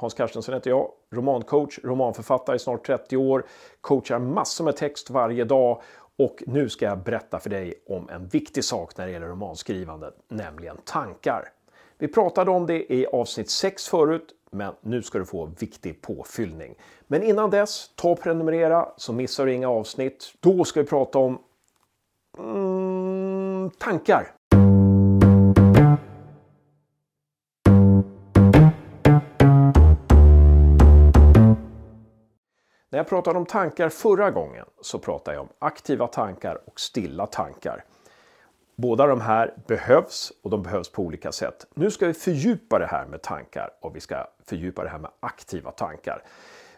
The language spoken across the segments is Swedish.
Hans Carstensen heter jag, romancoach, romanförfattare i snart 30 år, coachar massor med text varje dag och nu ska jag berätta för dig om en viktig sak när det gäller romanskrivande, nämligen tankar. Vi pratade om det i avsnitt 6 förut, men nu ska du få viktig påfyllning. Men innan dess, ta och prenumerera så missar du inga avsnitt. Då ska vi prata om mm, tankar. När jag pratade om tankar förra gången så pratade jag om aktiva tankar och stilla tankar. Båda de här behövs och de behövs på olika sätt. Nu ska vi fördjupa det här med tankar och vi ska fördjupa det här med aktiva tankar.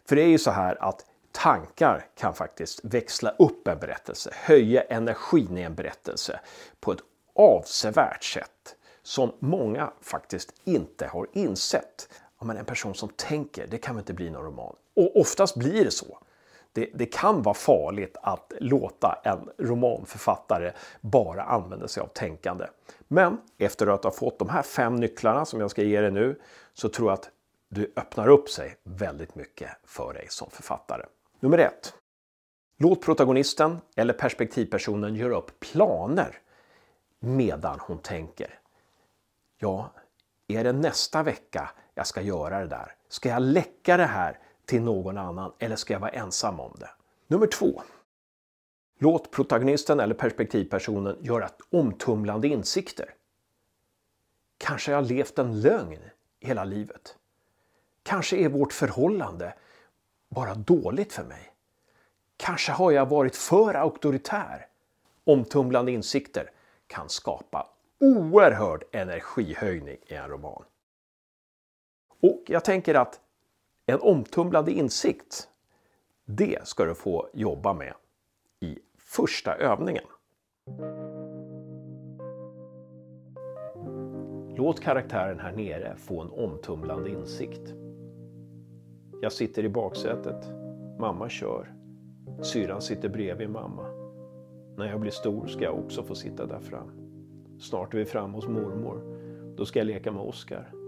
För det är ju så här att tankar kan faktiskt växla upp en berättelse, höja energin i en berättelse på ett avsevärt sätt som många faktiskt inte har insett. Ja, men en person som tänker, det kan väl inte bli någon roman? Och oftast blir det så. Det, det, kan vara farligt att låta en romanförfattare bara använda sig av tänkande. Men efter att ha fått de här fem nycklarna som jag ska ge dig nu så tror jag att du öppnar upp sig väldigt mycket för dig som författare. Nummer ett. Låt protagonisten eller perspektivpersonen göra upp planer medan hon tänker. Ja, är det nästa vecka jag ska göra det där? Ska jag läcka det här till någon annan eller ska jag vara ensam om det? Nummer två. Låt protagonisten eller perspektivpersonen göra omtumlande insikter. Kanske har jag levt en lögn hela livet. Kanske är vårt förhållande bara dåligt för mig. Kanske har jag varit för auktoritär. Omtumlande insikter kan skapa oerhörd energihöjning i en roman. Och jag tänker att en omtumlande insikt, det ska du få jobba med i första övningen. Låt karaktären här nere få en omtumlande insikt. Jag sitter i baksätet. Mamma kör. Syran sitter bredvid mamma. När jag blir stor ska jag också få sitta där fram. Snart är vi framme hos mormor. Då ska jag leka med Oskar.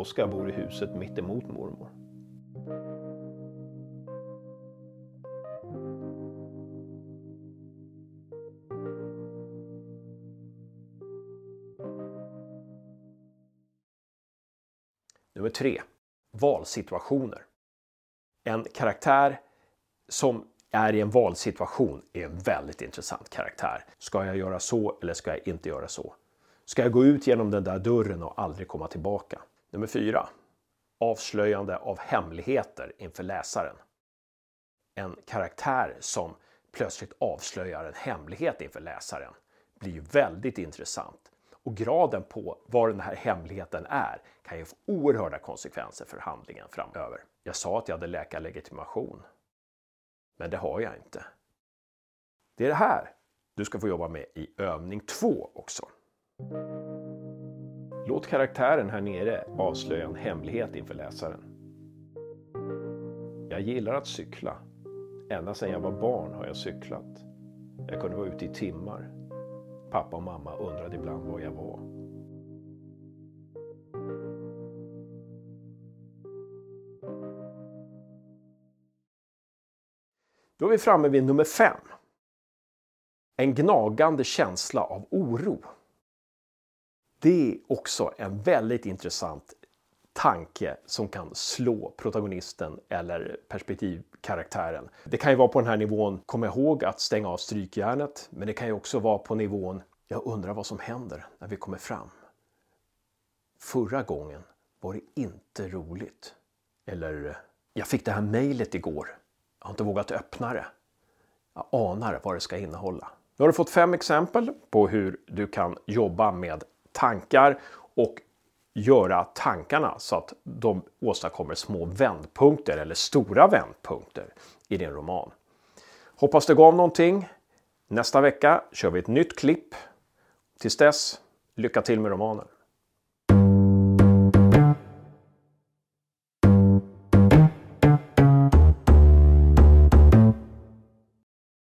Oskar bor i huset mitt emot mormor. Nummer tre. Valsituationer. En karaktär som är i en valsituation är en väldigt intressant karaktär. Ska jag göra så eller ska jag inte göra så? Ska jag gå ut genom den där dörren och aldrig komma tillbaka? Nummer 4 Avslöjande av hemligheter inför läsaren. En karaktär som plötsligt avslöjar en hemlighet inför läsaren blir ju väldigt intressant. Och graden på vad den här hemligheten är kan ju få oerhörda konsekvenser för handlingen framöver. Jag sa att jag hade läkarlegitimation. Men det har jag inte. Det är det här du ska få jobba med i övning 2 också. Låt karaktären här nere avslöja en hemlighet inför läsaren. Jag gillar att cykla. Ända sedan jag var barn har jag cyklat. Jag kunde vara ute i timmar. Pappa och mamma undrade ibland var jag var. Då är vi framme vid nummer fem. En gnagande känsla av oro. Det är också en väldigt intressant tanke som kan slå protagonisten eller perspektivkaraktären. Det kan ju vara på den här nivån, kom ihåg att stänga av strykjärnet, men det kan ju också vara på nivån, jag undrar vad som händer när vi kommer fram. Förra gången var det inte roligt. Eller, jag fick det här mejlet igår. Jag har inte vågat öppna det. Jag anar vad det ska innehålla. Nu har du fått fem exempel på hur du kan jobba med tankar och göra tankarna så att de åstadkommer små vändpunkter eller stora vändpunkter i din roman. Hoppas det gav någonting. Nästa vecka kör vi ett nytt klipp. Tills dess, lycka till med romanen!